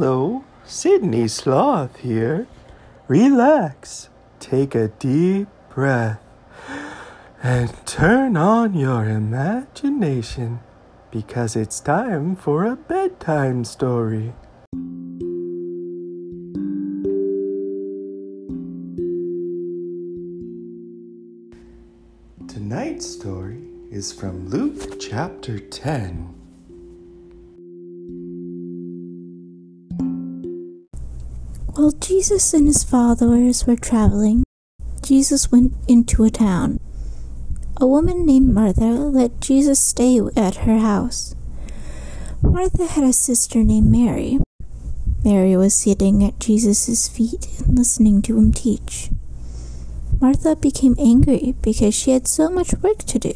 Hello, Sydney Sloth here. Relax, take a deep breath, and turn on your imagination because it's time for a bedtime story. Tonight's story is from Luke chapter 10. While Jesus and his followers were traveling, Jesus went into a town. A woman named Martha let Jesus stay at her house. Martha had a sister named Mary. Mary was sitting at Jesus' feet and listening to him teach. Martha became angry because she had so much work to do.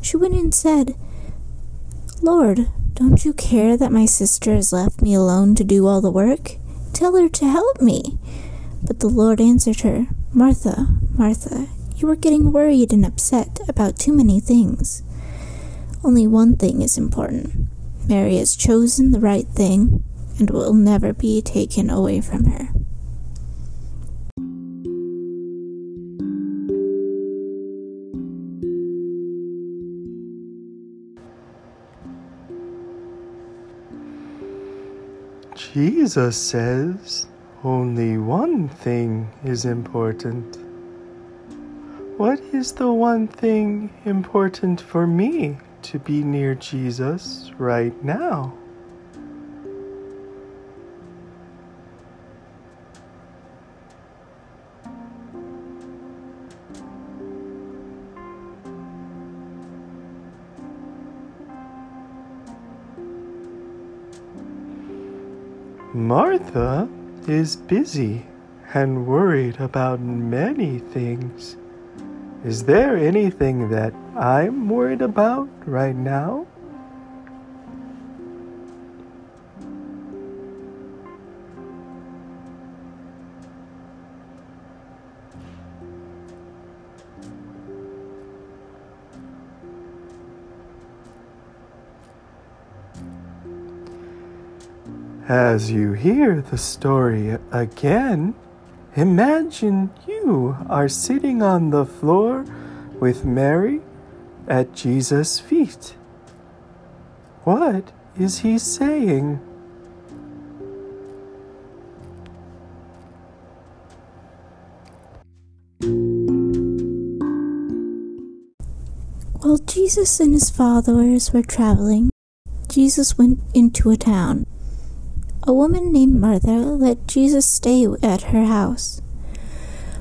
She went and said, Lord, don't you care that my sister has left me alone to do all the work? Tell her to help me. But the Lord answered her, Martha, Martha, you are getting worried and upset about too many things. Only one thing is important. Mary has chosen the right thing and will never be taken away from her. Jesus says only one thing is important. What is the one thing important for me to be near Jesus right now? Martha is busy and worried about many things. Is there anything that I'm worried about right now? As you hear the story again, imagine you are sitting on the floor with Mary at Jesus' feet. What is he saying? While Jesus and his followers were traveling, Jesus went into a town. A woman named Martha let Jesus stay at her house.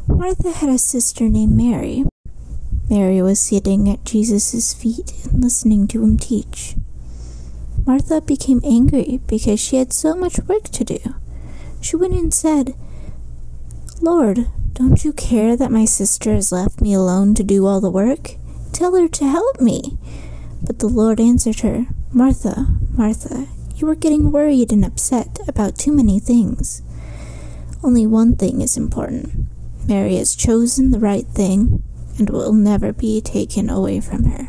Martha had a sister named Mary. Mary was sitting at Jesus' feet and listening to him teach. Martha became angry because she had so much work to do. She went and said, Lord, don't you care that my sister has left me alone to do all the work? Tell her to help me. But the Lord answered her, Martha, Martha, you are getting worried and upset about too many things. Only one thing is important. Mary has chosen the right thing and will never be taken away from her.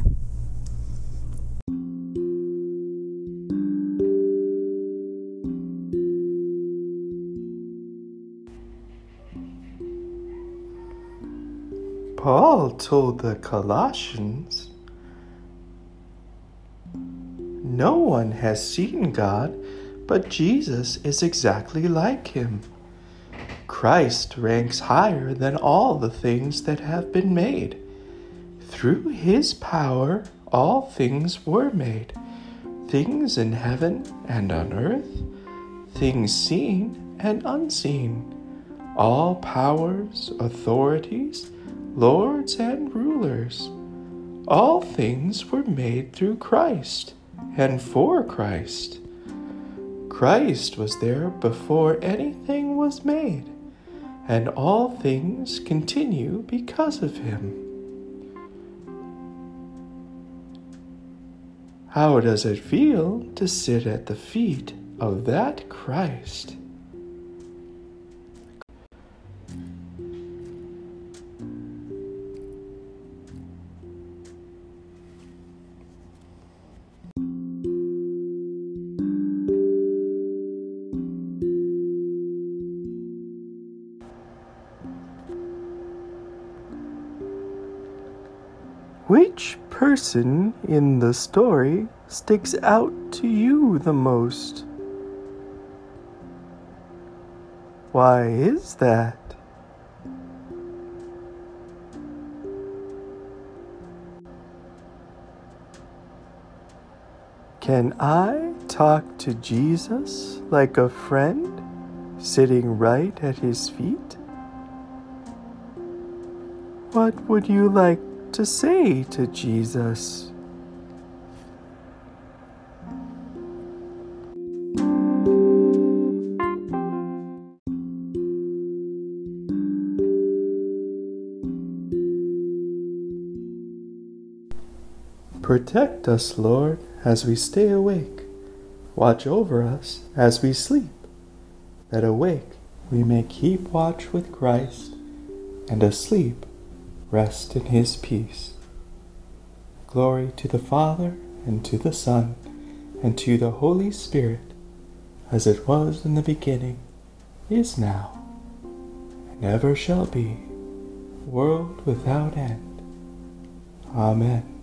Paul told the Colossians No one has seen God, but Jesus is exactly like him. Christ ranks higher than all the things that have been made. Through his power, all things were made things in heaven and on earth, things seen and unseen, all powers, authorities, lords, and rulers. All things were made through Christ and for Christ. Christ was there before anything was made, and all things continue because of him. How does it feel to sit at the feet of that Christ? Which person in the story sticks out to you the most? Why is that? Can I talk to Jesus like a friend sitting right at his feet? What would you like to say to Jesus? Protect us, Lord, as we stay awake. Watch over us as we sleep, that awake we may keep watch with Christ, and asleep rest in his peace. Glory to the Father, and to the Son, and to the Holy Spirit, as it was in the beginning, is now, and ever shall be, world without end. Amen.